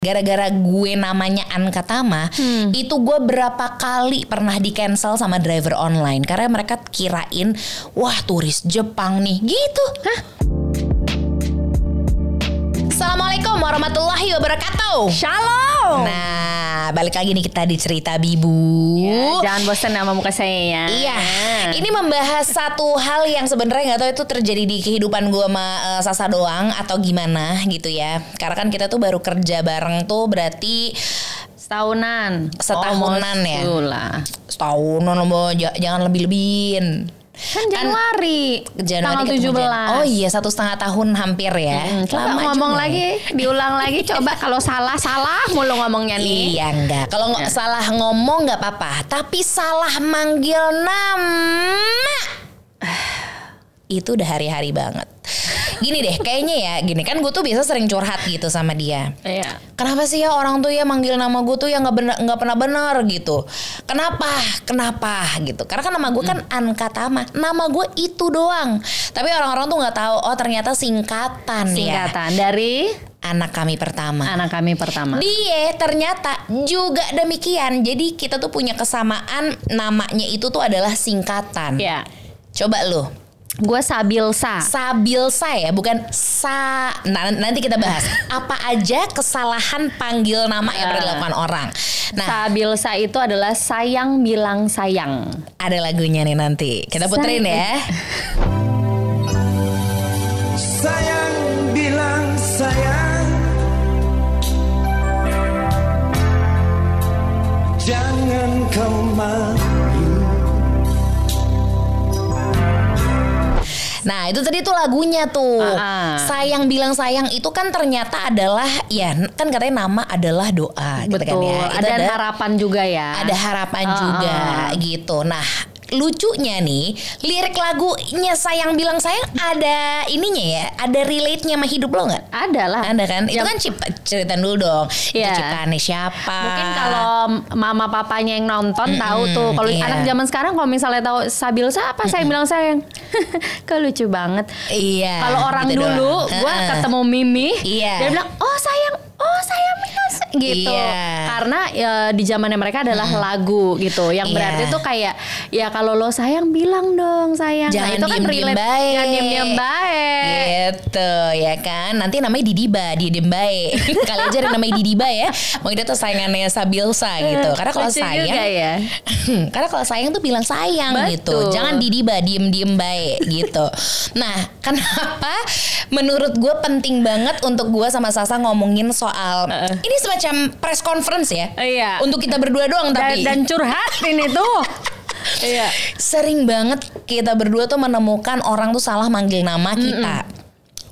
Gara-gara gue namanya Anka Tama, Hmm. itu gue berapa kali pernah di cancel sama driver online karena mereka kirain wah turis Jepang nih gitu. Hah? Assalamualaikum warahmatullahi wabarakatuh. Shalom. Nah, balik lagi nih kita di cerita Bibu. Ya, jangan bosan sama muka saya ya. Iya, ini membahas satu hal yang sebenarnya nggak tahu itu terjadi di kehidupan gue sama eh, Sasa doang atau gimana gitu ya. Karena kan kita tuh baru kerja bareng tuh berarti Setahunan. Setahunan ya. Lah. setahunan loh, jangan lebih-lebihin. Kan Januari. Januari tanggal ketemu 17. Jan- Oh iya, satu setengah tahun hampir ya. Hmm, coba Lama ngomong juga. lagi, diulang lagi. Coba kalau salah salah mulu ngomongnya nih. Iya enggak. Kalau nggak salah ngomong nggak apa-apa, tapi salah manggil nama itu udah hari-hari banget. Gini deh, kayaknya ya, gini kan gue tuh biasa sering curhat gitu sama dia. Iya. Kenapa sih ya orang tuh ya manggil nama gue tuh ya nggak bener nggak pernah benar gitu? Kenapa? Kenapa gitu? Karena kan nama gue kan Anka Tama, nama gue itu doang. Tapi orang-orang tuh nggak tahu, oh ternyata singkatan, ya. Singkatan dari Anak kami pertama. anak kami pertama. Dia ternyata juga demikian. Jadi kita tuh punya kesamaan namanya itu tuh adalah singkatan. Ya. Coba lu. Gue Sabilsa. Sabilsa ya, bukan sa. Nah, nanti kita bahas apa aja kesalahan panggil nama yang pernah dilakukan orang. Nah, Sabilsa itu adalah sayang bilang sayang. ada lagunya nih nanti. Kita puterin Say- ya. Sayang bilang sayang Jangan kau malu Nah, itu tadi tuh lagunya tuh. Ah, ah. Sayang bilang sayang itu kan ternyata adalah ya kan katanya nama adalah doa gitu kan Betul. ya. Itu Ada harapan juga ya. ada harapan Ah, juga ah. gitu. Nah, lucunya nih, lirik lagunya sayang bilang sayang ada ininya ya, ada relate-nya sama hidup lo nggak? Ada lah. Ada kan? Itu kan cip ceritain dulu dong. Itu Iya. ciptaannya siapa? Mungkin kalau mama papanya yang nonton tahu tuh kalau iya. anak zaman sekarang kalau misalnya tahu Sabilsa apa saya bilang sayang. Kok lucu banget. Iya. Kalau orang gitu dulu Heeh. ketemu Mimi Iya. dia bilang oh sayang oh sayang bilang sa-" gitu. Iya. Karena ya, di zamannya mereka adalah lagu gitu yang Iya. berarti tuh kayak ya kalau lo sayang bilang dong sayang. Jangan nah, itu kan diem-diem relate baik. Jangan diem-diem baik. Gitu ya kan Nanti namanya Didiba Didiem baik Kali aja ada namanya Didiba ya Mau dia tuh sayangannya Sabilsa gitu Karena kalau sayang juga ya. Karena kalau sayang tuh bilang sayang gitu Betul. Jangan Didiba Diem-diem baik gitu Nah kenapa Menurut gue penting banget Untuk gue sama Sasa ngomongin soal Ini semacam press conference ya Iya. Untuk kita berdua doang Dan, tapi dan curhat ini tuh. Iya. sering banget kita berdua tuh menemukan orang tuh salah manggil nama kita.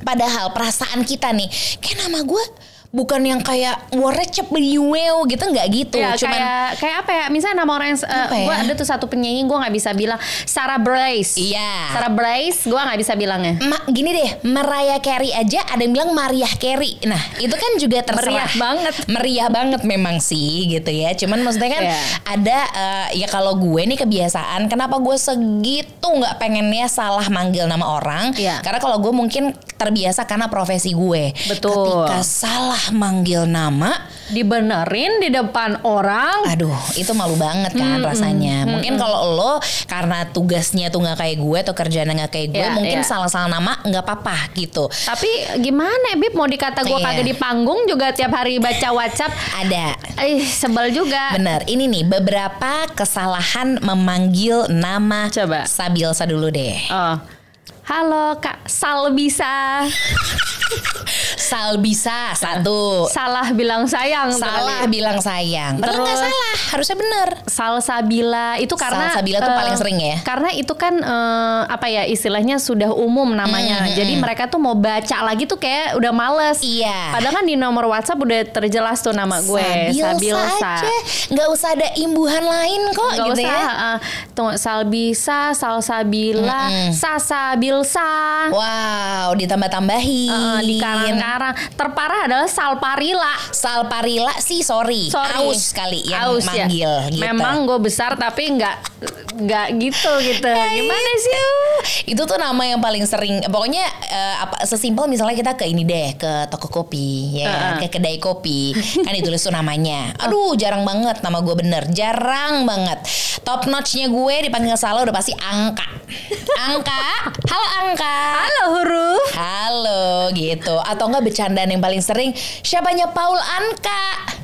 Padahal perasaan kita nih, kayak nama gue bukan yang kayak warecep beliweo gitu nggak gitu. Ya, Cuman kayak kayak apa ya? Misalnya nama orang yang Apa ya? gue ada tuh satu penyanyi gue nggak bisa bilang Sarah Brace. Iya. Sarah Brace gue nggak bisa bilangnya. Ma, gini deh, Mariah Carey aja ada yang bilang Mariah Carey. Nah, itu kan juga terserah. Meriah banget. Meriah banget memang sih gitu ya. Cuman maksudnya kan Iya. ada eh, ya kalau gue nih kebiasaan kenapa gue segitu nggak pengennya salah manggil nama orang? Iya. Karena kalau gue mungkin terbiasa karena profesi gue. Betul. Ketika salah manggil nama, Dibenerin di depan orang. Aduh, itu malu banget kan rasanya. Mungkin kalau lo karena tugasnya tuh nggak kayak gue atau kerjaan nggak kayak gue, Iya, mungkin iya. salah-salah nama nggak apa-apa gitu. Tapi gimana Bib mau dikata gue Iya. kagak di panggung juga tiap hari baca WhatsApp. Ada. Eh sebel juga. Bener, ini nih beberapa kesalahan memanggil nama Coba. Sabilsa dulu deh. Oh. Halo Kak Sal bisa Salbisa satu. salah bilang sayang tuh Salah kali. bilang sayang. Terus nggak Terus- salah, harusnya bener. Salsabila itu karena Salsabila tuh eh, paling sering ya? Karena itu kan eh, apa ya istilahnya sudah umum namanya. Jadi mereka tuh mau baca lagi tuh kayak udah males. Iya. Padahal kan di nomor WhatsApp udah terjelas tuh nama gue Sabilsa aja, nggak usah ada imbuhan lain kok Gak gitu usah ya. eh, tunggu Salbisa, Salsabila, Sasabilsa Sabilsa. Wow, ditambah-tambahin. Eh, di karang-karang. Terparah adalah Salparilla. Salparilla sih sorry, Sorry. aus kali yang Aus ya. manggil gitu. Memang gue besar tapi nggak nggak gitu gitu. Gimana sih? Itu tuh nama yang paling sering. Pokoknya eh, apa sesimpel misalnya kita ke ini deh ke toko kopi, ya Heeh. ke kedai kopi, kan ditulis tuh namanya. Aduh, jarang banget nama gue bener, jarang banget. Top notchnya gue dipanggil salah udah pasti Angka. Angka, halo Angka. Halo huruf. Halo gitu Atau enggak bercandaan yang paling sering Siapanya Paul Anka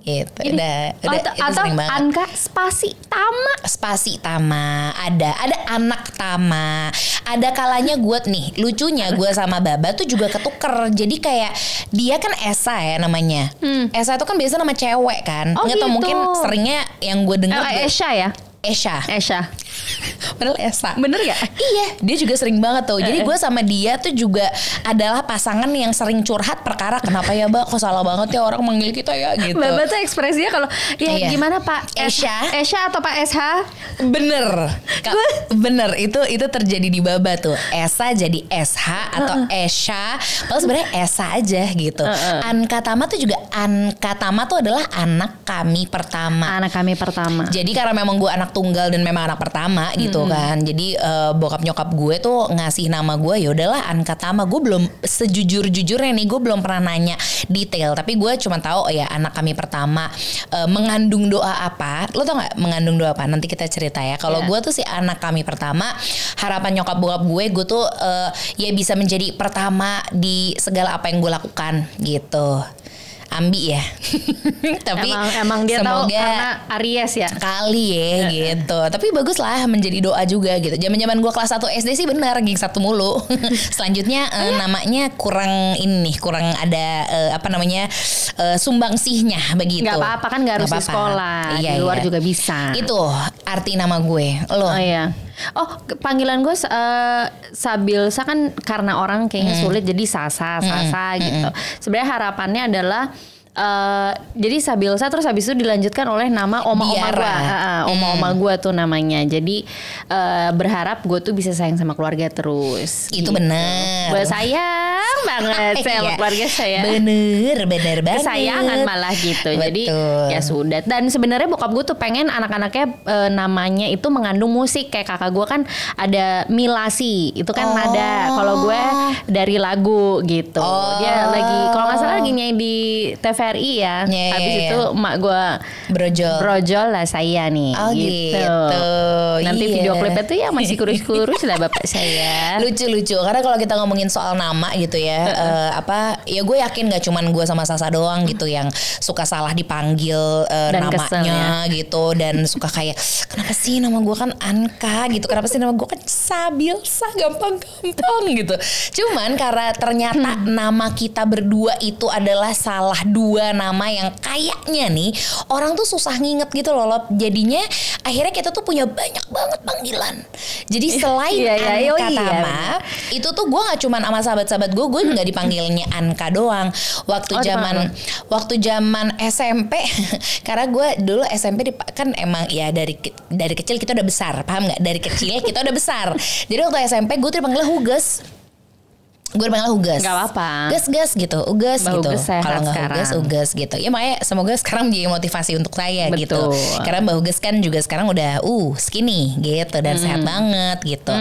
Gitu udah, udah atau itu atau sering banget Anka spasi Tama. Spasi Tama Ada Ada anak Tama Ada kalanya gue nih Lucunya gue sama Baba tuh juga ketuker Jadi kayak Dia kan Esa ya namanya Esa itu kan biasa nama cewek kan Hmm. Oh, Nggak tau gitu. mungkin seringnya Yang gue denger Eh, Esha ya? Esha Esha. Padahal Esa Bener gak? Iya, dia juga sering banget tuh. Eh, Jadi gue sama dia tuh juga adalah pasangan yang sering curhat perkara kenapa ya, Mbak? Kok salah banget ya orang manggil kita ya gitu. Mbak tuh ekspresinya kalau ya Iya. gimana Pak Esha? Esha atau Pak SH? Bener, Ka- bener itu itu terjadi di Baba tuh. Esa jadi SH atau Esha, padahal sebenarnya Esa aja gitu. Anka Tama tuh juga Anka Tama tuh adalah anak kami pertama. Anak kami pertama. Jadi karena memang gue anak tunggal dan memang anak pertama gitu kan. Jadi eh, bokap nyokap gue tuh ngasih nama gue ya udahlah Anka Tama. Gue belum sejujur jujurnya nih gue belum pernah nanya detail. Tapi gue cuma tahu oh ya anak kami pertama eh, mengandung doa apa. Lo tau nggak mengandung doa apa? Nanti kita cerita ya. Kalau Iya. gue tuh si anak kami pertama harapan nyokap bokap gue gue tuh eh, ya bisa menjadi pertama di segala apa yang gue lakukan gitu. Ambi ya. Tapi emang emang dia tahu semoga karena Aries ya. kali ya gitu. Tapi bagus lah menjadi doa juga gitu. Zaman-zaman gua kelas 1 SD sih benar gig satu mulu. Selanjutnya eh, namanya kurang ini nih, kurang ada eh, apa namanya? eh, sumbangsihnya begitu. Nggak apa-apa kan nggak harus Nggak di apa-apa. sekolah, Iya, di luar iya. juga bisa. Itu arti nama gue. Lo. Oh iya. Oh panggilan gue eh, Sabilsa kan karena orang kayaknya sulit jadi Sasa Sasa gitu. Sebenarnya harapannya adalah eh, jadi Sabilsa terus habis itu dilanjutkan oleh nama oma-oma gue, oma-oma gue tuh namanya. Jadi eh, berharap gue tuh bisa sayang sama keluarga terus. Itu gitu. bener. Gue sayang banget saya sama Iya. keluarga saya. Bener, bener banget. kesayangan malah gitu. Jadi Betul. ya sudah. Dan sebenarnya bokap gue tuh pengen anak-anaknya e, namanya itu mengandung musik kayak kakak gue kan ada Milasi itu kan Oh. nada. Kalau gue dari lagu gitu. Oh. Dia lagi kalau nggak salah lagi nyanyi di TVRI ya. Iya, iya, Habis iya. itu emak gue Brojol. brojol lah saya nih. Oh, gitu. Nanti Iya. video klipnya tuh ya masih kurus-kurus lah bapak saya. lucu-lucu karena kalau kita ngomongin soal nama gitu ya eh, apa ya gue yakin nggak cuman gue sama Sasa doang gitu yang suka salah dipanggil eh, Dan kesel, namanya gitu. Dan suka kayak kenapa sih nama gue kan Anka? gitu. Kenapa sih nama gue kan Sabilsa gampang-gampang gitu. Cuman karena ternyata nama kita berdua itu adalah salah dua nama yang kayaknya nih orang tuh susah nginget gitu loh Lop. jadinya akhirnya kita tuh punya banyak banget panggilan. Jadi selain Iya, iya. Oh, Anka iya, Tama, itu tuh gue nggak cuman sama sahabat-sahabat gue, gue nggak dipanggilnya Anka doang. Waktu Oh, zaman waktu zaman SMP, karena gue dulu SMP kan emang ya dari dari kecil kita udah besar, paham nggak? Dari kecil kita udah besar. Jadi waktu SMP gue tuh dipanggil Huges. Gue dipanggil Huges. Nggak apa-apa. Gas gas gitu, Uges Mbak gitu. Kalau nggak sekarang. Huges, Uges gitu. Ya makanya semoga sekarang menjadi motivasi untuk saya gitu. Betul. Karena Mbak Huges kan juga sekarang udah uh skinny gitu dan sehat banget gitu.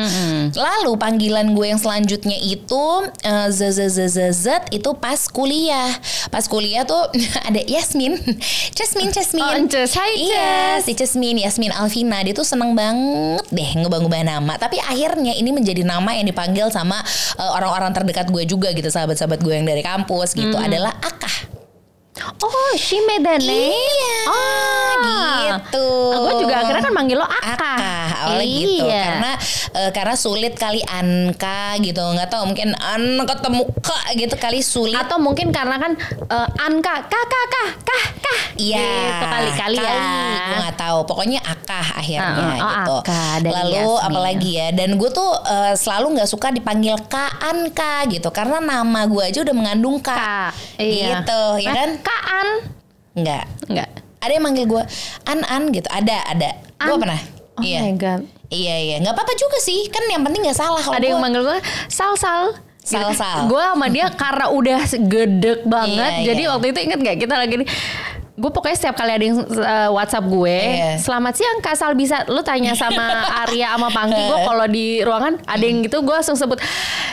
Lalu panggilan gue yang selanjutnya itu eh, Z Z Z Z Z itu pas kuliah. Pas kuliah tuh ada Yasmin. Jasmine Jasmine. Oh, Ences. Hai, Iya, si Jasmine, Yasmin Alvina dia tuh seneng banget deh ngebang-ngebang nama. Tapi akhirnya ini menjadi nama yang dipanggil sama eh, orang-orang terdekat gue juga gitu, sahabat-sahabat gue yang dari kampus gitu adalah Akah. Oh, she made the name. Iya, Oh, gitu. Gue juga akhirnya kan manggil lo Aka. Aka, awalnya gitu Iya. karena eh, karena sulit kali Anka gitu nggak tahu mungkin An ketemu K gitu kali sulit Atau mungkin karena kan eh, Anka, kah, kah, kah, kah, kah. Iya, Gitu kali-kali ya. Gue nggak tahu. Pokoknya Akah akhirnya Uh, uh, oh, gitu. Dari Lalu Yasmin. apalagi ya? Dan gue tuh eh, selalu nggak suka dipanggil Ka gitu, karena nama gue aja udah mengandung K. Kak. Iya. Gitu, ya Nah, kan? Kaan. Enggak. Enggak. Ada yang manggil gue An An gitu. Ada, ada. Gue An. pernah. Oh iya. my god. Iya iya, nggak apa-apa juga sih. Kan yang penting nggak salah. Kalau ada yang gua- manggil gue sal sal Sal, Sal. gue sama dia karena udah gedek banget Iya, jadi iya. waktu itu inget gak kita lagi nih gue pokoknya setiap kali ada yang uh, WhatsApp gue Iya. selamat siang Kak Sal. Bisa lu tanya sama Arya sama Pangki gue kalau di ruangan ada yang gitu gue langsung sebut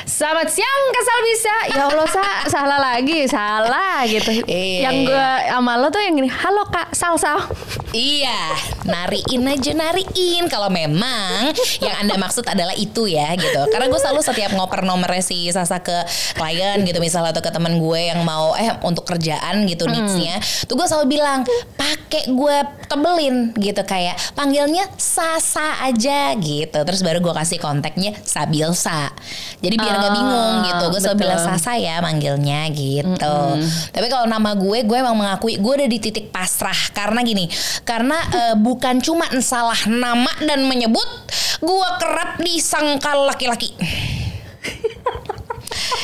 selamat siang Kak Sal. Bisa. Ya Allah sa salah lagi salah gitu. Iya, yang gue sama lo tuh yang gini halo Kak Sal Sal. Iya, nariin aja nariin. Kalau memang yang anda maksud adalah itu ya gitu. Karena gue selalu setiap ngoper nomornya si Sasa ke klien gitu misalnya atau ke teman gue yang mau eh untuk kerjaan gitu needsnya, tuh gue selalu bilang pakai gue tebelin gitu kayak panggilnya Sasa aja gitu. Terus baru gue kasih kontaknya Sabilsa. Jadi biar nggak Ah, bingung gitu. Gue selalu bilang Sasa ya manggilnya gitu. Tapi kalau nama gue, gue emang mengakui gue udah di titik pasrah karena gini, karena eh, bukan cuma salah nama dan menyebut, gue kerap disangka laki-laki.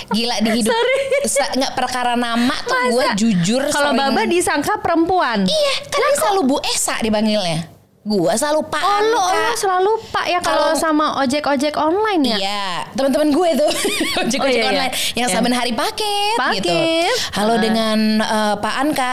Gila di hidup nggak perkara nama tuh gue jujur kalau sering- Baba disangka perempuan Iya kan dia selalu Bu Esa dipanggilnya Gue selalu Pak Oh Anka. lo selalu pak ya kalau sama ojek-ojek online ya? Iya, teman-teman gue tuh ojek Oh, ojek iya, iya. online yang Iya. saben hari paket, gitu. Paket. Halo Ah. dengan eh, Pak Anka,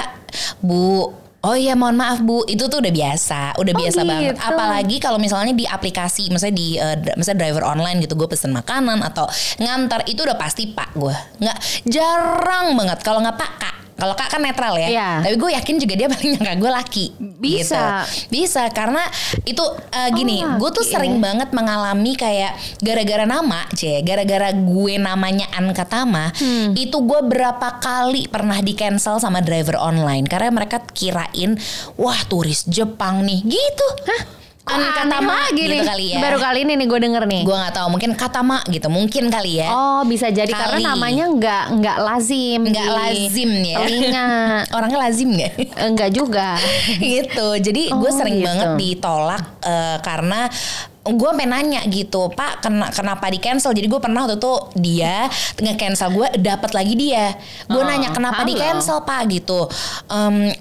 Bu. Oh iya mohon maaf Bu. Itu tuh udah biasa Udah Oh, biasa banget. gitu. Apalagi kalau misalnya di aplikasi Misalnya di dr- Misalnya driver online gitu Gue pesen makanan Atau ngantar Itu udah pasti Pak gue nggak Jarang banget. Kalau nggak Pak Kak kalau kak kan netral ya, Iya. tapi gue yakin juga dia paling nyangka gue laki. Bisa. Gitu. Bisa karena itu eh, gini, Oh, gue tuh laki sering banget mengalami kayak gara-gara nama, c, gara-gara gue namanya Anka Tama, Hmm. itu gue berapa kali pernah di cancel sama driver online karena mereka kirain wah turis Jepang nih, gitu. Hah? Anka aneh Tama lagi gitu nih? kali ya. Baru kali ini nih gue denger nih. Gue nggak tahu, mungkin Katama gitu, mungkin kali ya. Oh bisa jadi Kali. karena namanya nggak nggak lazim Nggak di lazim ya. telinga Orangnya lazim nggak? enggak juga gitu jadi gue Oh, sering gitu. banget ditolak eh, karena gue pengen nanya gitu pak kena, kenapa di cancel jadi gue pernah waktu itu dia nge cancel gue dapat lagi dia gue Oh, nanya kenapa di halo. cancel pak gitu Em,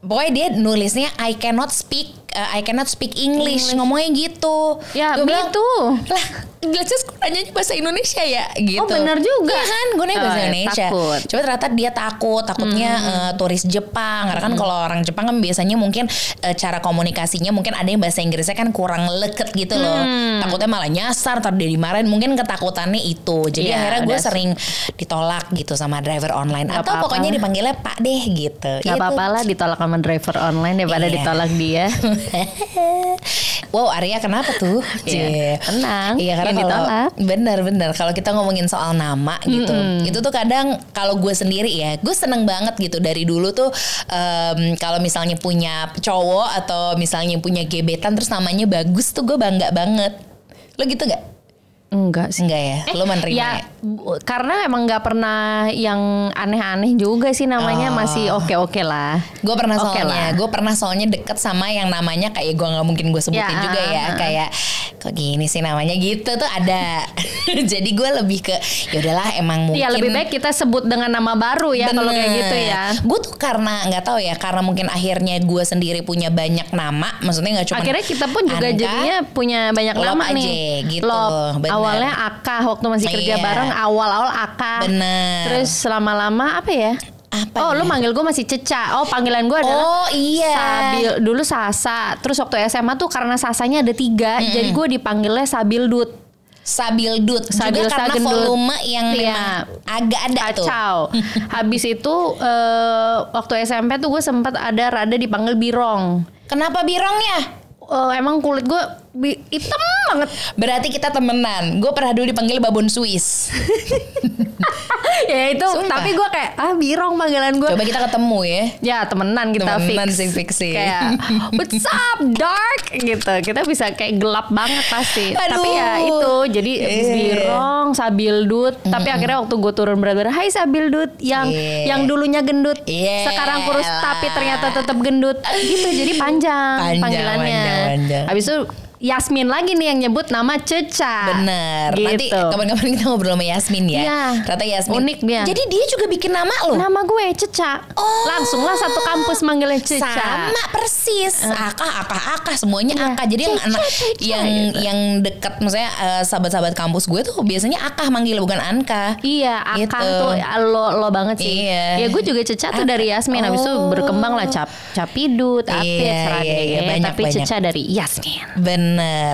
pokoknya dia nulisnya I cannot speak eh, I cannot speak English, ngomongnya gitu Ya, Gua me bilang, too. lah jelas gue nanya bahasa Indonesia ya gitu Oh, bener juga. Iya kan gue nanya bahasa Oh, Indonesia takut. Coba ternyata dia takut, takutnya eh, turis Jepang. Karena kan kalau orang Jepang kan biasanya mungkin eh, cara komunikasinya mungkin ada yang bahasa Inggrisnya kan kurang leket gitu loh. Takutnya malah nyasar, ntar dia dimarahin. Mungkin ketakutannya itu. Jadi Iya, akhirnya gue sering ditolak gitu sama driver online. Atau apa-apa. pokoknya dipanggilnya Pak deh gitu. nggak Itu. apa-apa lah ditolak sama driver online daripada Iya. ditolak dia wow Arya kenapa tuh? Iya, tenang, Iya karena yang kalau bener-bener kalau kita ngomongin soal nama gitu, itu tuh kadang kalau gue sendiri ya, gue seneng banget gitu dari dulu tuh em, kalau misalnya punya cowok atau misalnya punya gebetan terus namanya bagus tuh gue bangga banget. Lo gitu gak? Enggak sih Enggak ya? Lo menerima ya? ya karena emang nggak pernah yang aneh-aneh juga sih namanya Oh. masih oke-oke lah Gue pernah Oke soalnya, gue pernah soalnya deket sama yang namanya kayak gue nggak mungkin gue sebutin Ya, juga ya, ah. kayak kok gini sih namanya gitu tuh ada. Jadi gue lebih ke ya udahlah emang mungkin. Iya lebih baik kita sebut dengan nama baru ya kalau kayak gitu ya Gue tuh karena nggak tahu ya, karena mungkin akhirnya gue sendiri punya banyak nama, maksudnya nggak cuma. Akhirnya kita pun juga jadinya punya banyak nama aja, nih. gitu, Lop. Awalnya Aka waktu masih kerja Iya. bareng awal-awal Aka. Bener. Terus lama-lama apa ya? Apa oh, ya? lu manggil gue masih Ceca. Oh, panggilan gue adalah Oh, iya. Sabil. Dulu Sasa. Terus waktu SMA tuh karena Sasanya ada tiga, jadi gue dipanggilnya Sabildut. Sabildut Sabil juga karena Sagendut. volume yang Iya. agak ada tuh. Kacau. Habis itu eh, waktu SMP tuh gue sempat ada rada dipanggil Birong. Kenapa birongnya? Eh, emang kulit gue hitam banget. Berarti kita temenan. Gue pernah dulu dipanggil babon Swiss. ya itu Sumpah. tapi gue kayak ah birong panggilan gue Coba kita ketemu ya. ya temenan kita Temenan fix sih, fix sih. kayak what's up dark gitu kita bisa kayak gelap banget pasti Aduh. tapi ya itu jadi Eh. birong sabildut tapi akhirnya waktu gue turun berat badan hai sabildut yang Iya. yang dulunya gendut Iya sekarang kurus tapi ternyata tetap gendut gitu jadi panjang, Panjang, panggilannya panjang, panjang. habis itu Yasmin lagi nih yang nyebut nama Ceca. Bener. Nanti Gitu. kapan-kapan kita ngobrol sama Yasmin ya. Iya. Ternyata Yasmin. Unik dia. Jadi dia juga bikin nama lo. Nama gue Ceca. Oh. Langsunglah satu kampus manggilnya Ceca. Sama persis. Akah, akah, akah semuanya Iya. akah. Jadi yang Ceca, anak Ceca, yang gitu. yang dekat maksudnya eh, sahabat-sahabat kampus gue tuh biasanya akah manggil bukan Anka. Iya, Akang Gitu. tuh lo lo banget sih. Iya. Ya gue juga Ceca tuh dari Yasmin. Habis itu Oh. berkembang lah Cap Capidut, Apit, Iya, iya, iya. Banyak, Tapi banyak. Ceca dari Yasmin. Bener,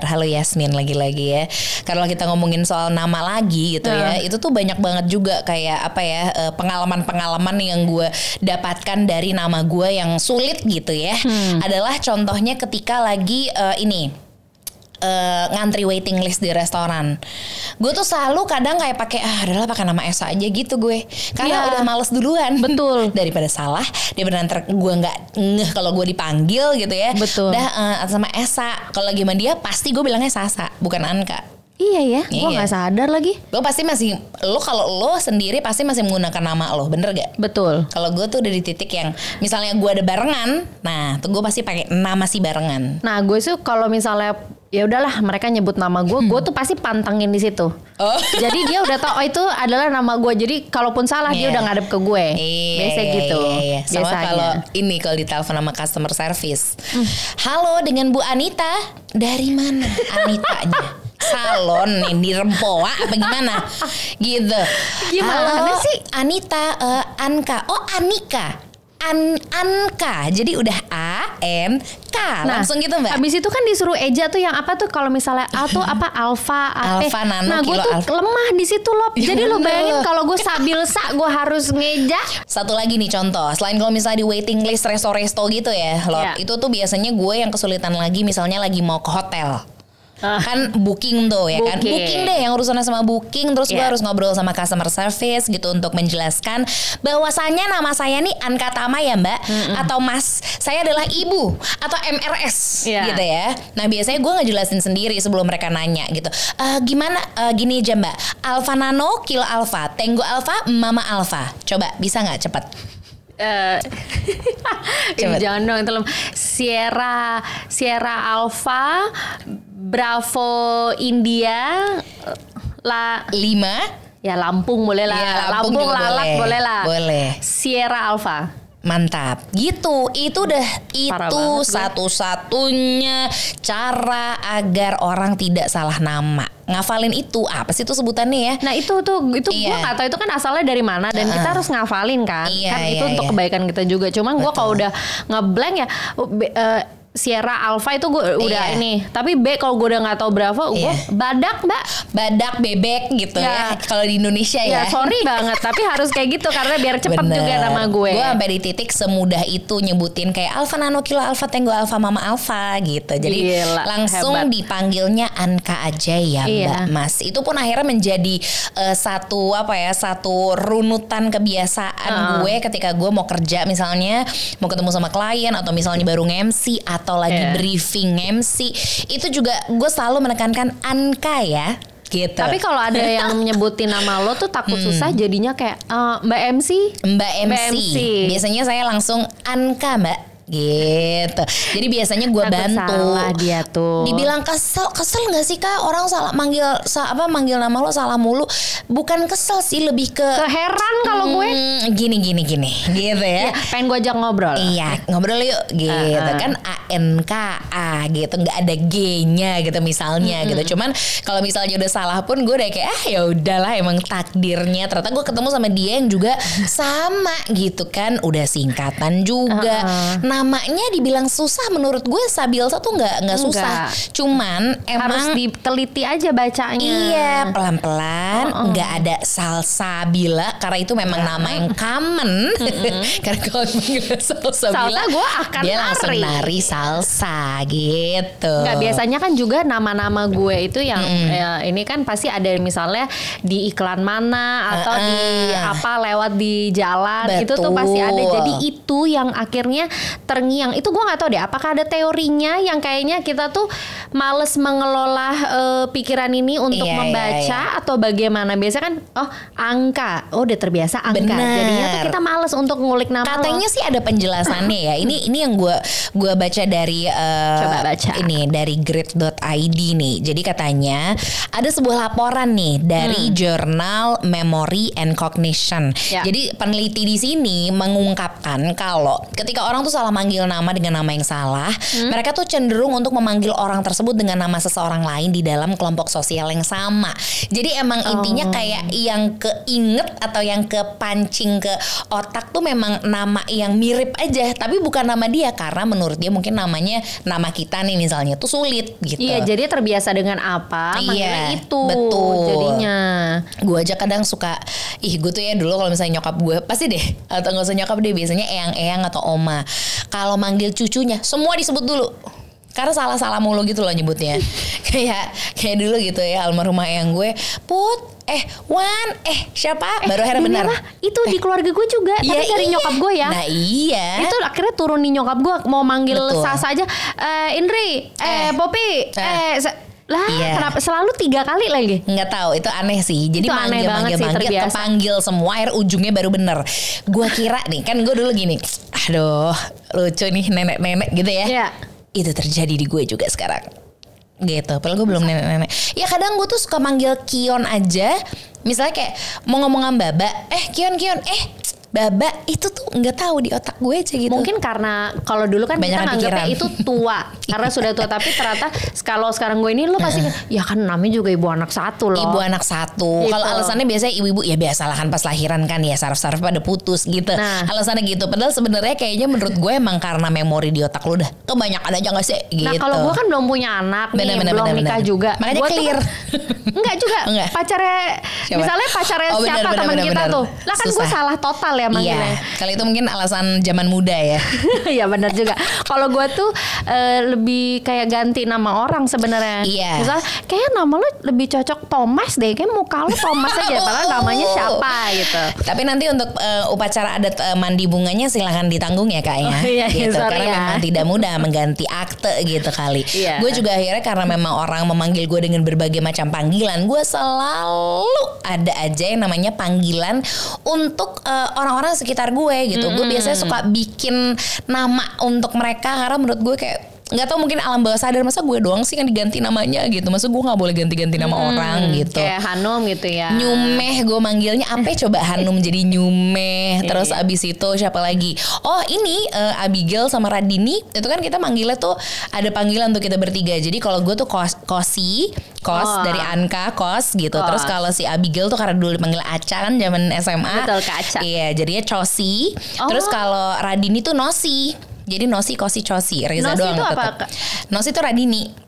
halo Yasmin lagi-lagi ya. Kalau kita ngomongin soal nama lagi gitu ya, Heeh. itu tuh banyak banget juga kayak apa ya eh, pengalaman-pengalaman yang gue dapatkan dari nama gue yang sulit gitu ya. Adalah contohnya ketika lagi eh, ini eh, ngantri waiting list di restoran. Gue tuh selalu kadang kayak pakai ah adalah pakai nama Esa aja gitu gue. Karena Iya. udah males duluan. Betul. Daripada salah, daripada nanti gue nggak ngeh kalau gue dipanggil gitu ya. Betul. Udah eh, sama Esa. Kalau lagi sama dia pasti gue bilangnya Sasa, bukan Anka. Iya ya, gue Iya. nggak sadar lagi. Lo pasti masih lo kalau lo sendiri pasti masih menggunakan nama lo, bener gak? Betul. Kalau gue tuh udah di titik yang misalnya gue ada barengan, nah tuh gue pasti pakai nama si barengan. Nah gue tuh kalau misalnya ya udahlah mereka nyebut nama gue, gue tuh pasti pantengin di situ. Oh. Jadi dia udah tau oh itu adalah nama gue. Jadi kalaupun salah dia Iya. udah ngadep ke gue. Iya, Biasa iya, gitu. iya, iya. Sama Biasanya. kalau ini kalau ditelepon sama customer service. Hmm. Halo dengan Bu Anita. Dari mana Anitanya? Salon nih di Rempoa apa gimana? Gitu. Gimana Halo, sih? Anita eh, Anka. Oh, Anika. An Anka. Jadi udah A N K. Langsung gitu, Mbak. Nah, Habis itu kan disuruh Eja tuh yang apa tuh kalau misalnya A tuh apa alfa, AP. Alfa, nano, nah, gue tuh alfa. lemah di situ loh. Ya Jadi lo bayangin kalau gue sabilsa gue harus ngeja. Satu lagi nih contoh, selain kalau misalnya di waiting list resto-resto gitu ya, lo Iya. itu tuh biasanya gue yang kesulitan lagi misalnya lagi mau ke hotel. Ah. Kan booking tuh ya kan. Booking. Booking deh yang urusannya sama booking terus gue Iya. harus ngobrol sama customer service gitu untuk menjelaskan bahwasannya nama saya nih Anka Tama ya Mbak atau Mas. Saya adalah ibu atau MRS Iya. gitu ya. Nah, biasanya gue ngejelasin sendiri sebelum mereka nanya gitu. "Eh, gimana eh, gini aja Mbak. Alfa Nano, Kilo Alfa, Tango Alfa, Mama Alfa. Coba bisa nggak cepet? Eh, Coba. jangan dong Sierra Sierra Alpha Bravo India La Lima. ya Lampung boleh lah Iya, Lampung Lampung Lalat boleh. boleh lah Boleh. Sierra Alpha Mantap. Gitu. Itu udah Parah itu gue. satu-satunya cara agar orang tidak salah nama. Ngafalin itu apa sih itu sebutannya ya? Nah itu tuh itu Iya. gua nggak tahu itu kan asalnya dari mana dan kita harus ngafalin kan. Iya, kan itu iya, untuk iya. kebaikan kita juga. Cuman gua kalau udah ngeblank ya uh, Sierra Alpha itu gue udah Iya. ini. Tapi B kalau gue udah nggak tahu Bravo, gue Iya. badak mbak. Badak bebek gitu ya. Ya. Kalau di Indonesia Ya, ya. sorry banget, tapi harus kayak gitu karena biar cepet Bener. juga nama gue. Gue sampai di titik semudah itu nyebutin kayak Alfa Nano Kilo Alfa Tango Alfa Mama Alfa gitu. Jadi Gila, langsung hebat. dipanggilnya Anka aja ya Iya. Mbak Mas. Itu pun akhirnya menjadi eh, satu apa ya satu runutan kebiasaan Heeh. gue ketika gue mau kerja misalnya mau ketemu sama klien atau misalnya baru nge-MC atau lagi Iya. briefing MC itu juga gue selalu menekankan Anka ya gitu. Tapi kalau ada yang nyebutin nama lo tuh takut Hmm. susah jadinya kayak eh, Mbak MC. Mbak MC. Mbak MC. Biasanya saya langsung Anka Mbak gitu. Jadi biasanya gue bantu. salah dia tuh. Dibilang kesel, kesel nggak sih kak orang salah manggil sa, apa manggil nama lo salah mulu? Bukan kesel sih lebih ke Keheran kalau gue. Hmm, gini gini gini gitu ya. Ya, pengen gue ajak ngobrol. Iya ngobrol yuk gitu Uh-uh. kan A N K A gitu nggak ada G-nya gitu misalnya gitu cuman kalau misalnya udah salah pun gue udah kayak ah ya udahlah emang takdirnya ternyata gue ketemu sama dia yang juga sama gitu kan udah singkatan juga Uh-uh. Namanya dibilang susah menurut gue Sabilsa tuh nggak nggak susah cuman Harus emang diteliti aja bacanya. Iya pelan-pelan nggak ada salsabila karena itu memang nama yang common karena kalau manggil salsabila Salsa gua akan dia langsung nari. nari salsa gitu Nggak biasanya kan juga nama-nama gue itu yang ya, ini kan pasti ada misalnya di iklan mana atau di Heeh. apa lewat di jalan itu tuh pasti ada. Betul. Jadi itu yang akhirnya terngiang. Itu gua nggak tahu deh. Apakah ada teorinya yang kayaknya kita tuh males mengelola eh, pikiran ini untuk Iya, iya, membaca atau bagaimana? Biasa kan, oh angka, oh udah terbiasa angka. Benar. Jadinya tuh kita males untuk ngulik nama lo. Katanya sih ada penjelasannya ya. Ini ini yang gua gua baca dari eh, Coba baca. ini dari grid.id nih. Jadi katanya ada sebuah laporan nih dari jurnal Memory and Cognition. Hmm. Ya. Jadi peneliti di sini mengungkapkan kalau ketika orang tuh salah manggil nama dengan nama yang salah, Hmm. mereka tuh cenderung untuk memanggil orang tersebut dengan nama seseorang lain di dalam kelompok sosial yang sama. Jadi emang intinya Oh. kayak yang keinget atau yang kepancing ke otak tuh memang nama yang mirip aja, tapi bukan nama dia karena menurut dia mungkin namanya nama kita nih misalnya tuh sulit gitu. Iya, jadi terbiasa dengan apa, manggilnya Iya, itu. betul. Jadinya. gue aja kadang suka ih gue tuh ya dulu kalau misalnya nyokap gue pasti deh atau nggak usah nyokap deh biasanya eyang-eyang atau oma kalau manggil cucunya semua disebut dulu karena salah-salah mulu gitu loh nyebutnya kayak kayak dulu gitu ya almarhumah eyang gue put eh wan eh siapa baru akhirnya benar apa? Itu di keluarga gue juga, Iya, tapi dari iya. nyokap gue ya. nah iya Itu akhirnya turun di nyokap gue mau manggil Betul. Sasa aja eh, Indri, eh, Eh. Popi, Eh. eh, lah Iya. kenapa selalu tiga kali lagi? nggak tahu itu aneh sih jadi manggil manggil sih, manggil terbiasa. kepanggil semua air ujungnya baru bener gue kira nih kan gue dulu gini aduh lucu nih nenek-nenek gitu ya Iya. itu terjadi di gue juga sekarang gitu padahal gue belum nenek-nenek ya kadang gue tuh suka manggil Kion aja misalnya kayak mau ngomong sama Baba eh Kion Kion eh Baba itu tuh nggak tahu di otak gue aja gitu Mungkin karena kalau dulu kan kita Banyakan nganggapnya itu tua karena sudah tua tapi ternyata kalau sekarang gue ini lo pasti ya kan namanya juga ibu anak satu loh. Ibu anak satu. Gitu. Kalau alasannya biasanya ibu-ibu ya biasalah kan pas lahiran kan ya saraf-saraf pada putus gitu. Nah. Alasannya gitu. Padahal sebenarnya kayaknya menurut gue emang karena memori di otak lu udah kebanyakan aja gak sih gitu. Nah kalau gue kan belum punya anak nih, Bener, bener, belum bener, nikah bener. juga. Makanya Gua clear. enggak juga. Enggak. Pacarnya, Siapa? misalnya pacarnya Oh, bener, siapa bener, teman bener, kita bener. tuh. Lah kan gue salah total ya Iya. manggilnya. Kali itu mungkin alasan zaman muda ya. Iya benar juga. Kalau gue tuh eh, lebih kayak ganti nama orang sebenarnya. Iya. Misal kayak nama lo lebih cocok Thomas deh. Kayak muka lo Thomas aja. Padahal namanya siapa gitu. Tapi nanti untuk eh, upacara adat eh, mandi bunganya silahkan ditanggung ya kak ya. Oh, iya, iya, gitu. sorry Karena ya. memang tidak mudah mengganti akte gitu kali. Iya. Gue juga akhirnya karena memang orang memanggil gue dengan berbagai macam panggilan, gue selalu ada aja yang namanya panggilan untuk eh, orang-orang sekitar gue gitu. Gue biasanya suka bikin nama untuk mereka karena menurut gue kayak nggak tahu mungkin alam bawah sadar masa gue doang sih yang diganti namanya gitu masa gue nggak boleh ganti-ganti nama orang gitu Kayak Hanum gitu ya. Nyumeh gue manggilnya apa ya? coba Hanum jadi Nyumeh terus Iya. abis itu siapa lagi oh ini eh, Abigail sama Radini itu kan kita manggilnya tuh ada panggilan untuk kita bertiga jadi kalau gue tuh kos kosi kos Oh. dari Anka kos gitu Kos. terus kalau si Abigail tuh karena dulu dipanggil Aca kan zaman SMA Betul, Kak Aca. iya jadinya Cosi Oh. terus kalau Radini tuh Nosi jadi Nosi Kosi Cosi Reza Nosi doang itu apa, tetep. Nosi tuh Radini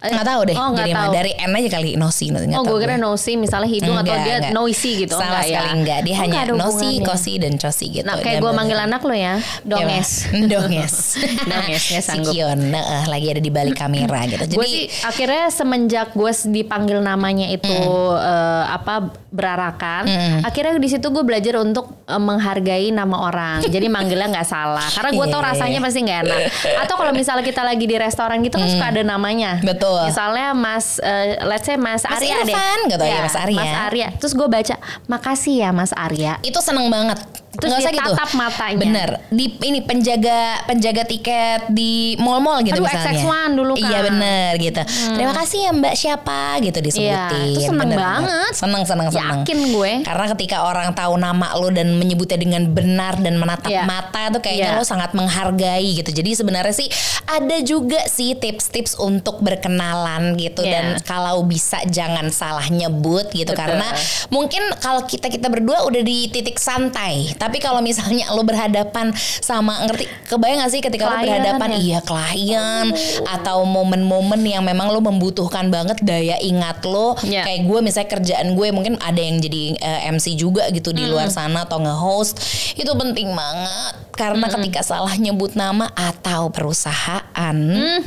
Eh, nggak tahu deh oh, jadi tahu. dari N aja kali Nosi nggak Oh gue kira nosi misalnya hidung atau Enggak, dia enggak. noisy gitu. Sama enggak sekali ya? enggak. Dia Oh, hanya nggak ada nosi, kosi, dan cosi gitu. Nah kayak gue manggil anak lo ya, donges. Gimana? Donges. Donges, nggak si sanggup. Kion eh, lagi ada di balik kamera gitu. Jadi gue sih akhirnya semenjak gue dipanggil namanya itu eh, apa berarakan, akhirnya di situ gue belajar untuk eh, menghargai nama orang. Jadi manggilnya nggak salah, karena gue tau Iya. rasanya pasti nggak enak. Atau kalau misalnya kita lagi di restoran gitu kan suka ada namanya. Betul. Misalnya Mas, eh, let's say Mas, Mas Arya deh. Irfan, gitu ya, Mas Arya. Mas Arya. Terus gue baca, makasih ya Mas Arya. itu seneng banget. Terus Nggak usah gitu. matanya. Bener. Di ini penjaga penjaga tiket di mall-mall gitu Aduh, misalnya. XX1 dulu kan. Iya bener gitu. Terima kasih ya Mbak siapa gitu disebutin. Iya, itu seneng Bener, banget. Seneng seneng seneng. Yakin gue. Karena ketika orang tahu nama lo dan menyebutnya dengan benar dan menatap Iya. mata tuh kayaknya Iya. lo sangat menghargai gitu. Jadi sebenarnya sih ada juga sih tips-tips untuk berkenalan gitu Iya. dan kalau bisa jangan salah nyebut gitu Betul. karena mungkin kalau kita kita berdua udah di titik santai. Tapi kalau misalnya lo berhadapan sama ngerti kebayang gak sih ketika lo berhadapan? ya? iya klien. Atau momen-momen yang memang lo membutuhkan banget daya ingat lo. Iya. kayak gue misalnya kerjaan gue mungkin ada yang jadi eh, MC juga gitu di luar sana atau nge-host. Itu penting banget. Karena ketika salah nyebut nama atau perusahaan Mm.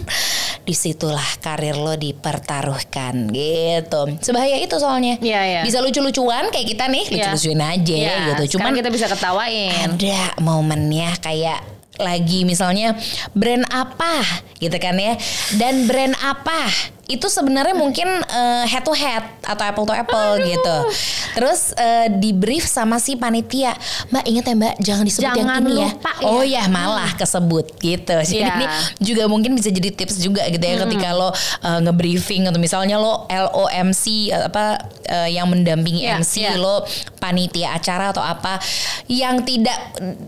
Di situlah karir lo dipertaruhkan gitu sebahaya itu soalnya Iya, iya. bisa lucu-lucuan kayak kita nih Iya. lucu-lucuin aja Iya, gitu cuman sekarang kita bisa ketawain. ada momennya kayak lagi misalnya brand apa gitu kan ya dan brand apa itu sebenarnya mungkin eh, head to head atau apple to apple gitu. Terus eh, di brief sama si panitia, Mbak ingat ya Mbak jangan disebut yang Jangan ini ya. lupa ya. Oh ya malah kesebut gitu. Jadi Iya. ini juga mungkin bisa jadi tips juga gitu ya ketika lo eh, nge-briefing atau misalnya lo LOMC apa eh, yang mendampingi Iya, MC iya. lo panitia acara atau apa yang tidak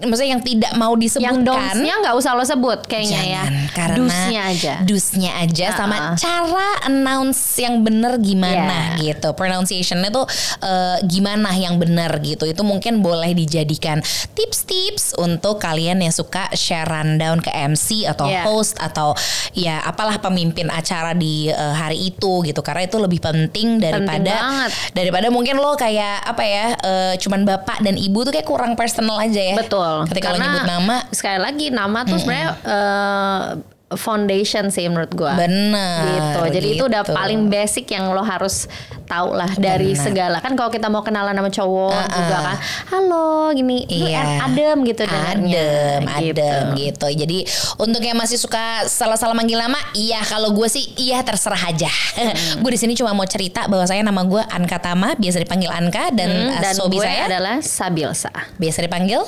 maksudnya yang tidak mau Yang disebutkan dongsnya nggak usah lo sebut kayaknya ya. Jangan, karena Dusnya aja. dusnya aja sama Uh-uh. cara announce yang bener gimana Yeah. gitu pronunciationnya tuh eh, gimana yang bener gitu itu mungkin boleh dijadikan tips-tips untuk kalian yang suka share rundown ke MC atau Yeah. host atau ya apalah pemimpin acara di eh, hari itu gitu karena itu lebih penting daripada banget. daripada mungkin lo kayak apa ya eh, cuman bapak dan ibu tuh kayak kurang personal aja ya Betul. ketika lo Karena nyebut nama sekali lagi nama tuh sebenarnya eh, foundation sih menurut gua. Bener, Gitu. Jadi itu udah gitu. paling basic yang lo harus tahu lah dari Bener. segala. Kan kalau kita mau kenalan sama cowok Uh-uh. juga kan, halo gini, lu Iya. adem gitu dengarnya. adem, adem gitu. Jadi untuk yang masih suka salah-salah manggil nama, iya kalau gue sih iya terserah aja. Hmm. gue di sini cuma mau cerita bahwa saya nama gue Anka Tama, biasa dipanggil Anka dan, Hmm, uh, dan sobi gue saya adalah Sabilsa. biasa dipanggil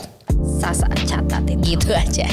Sasa catat itu. gitu aja.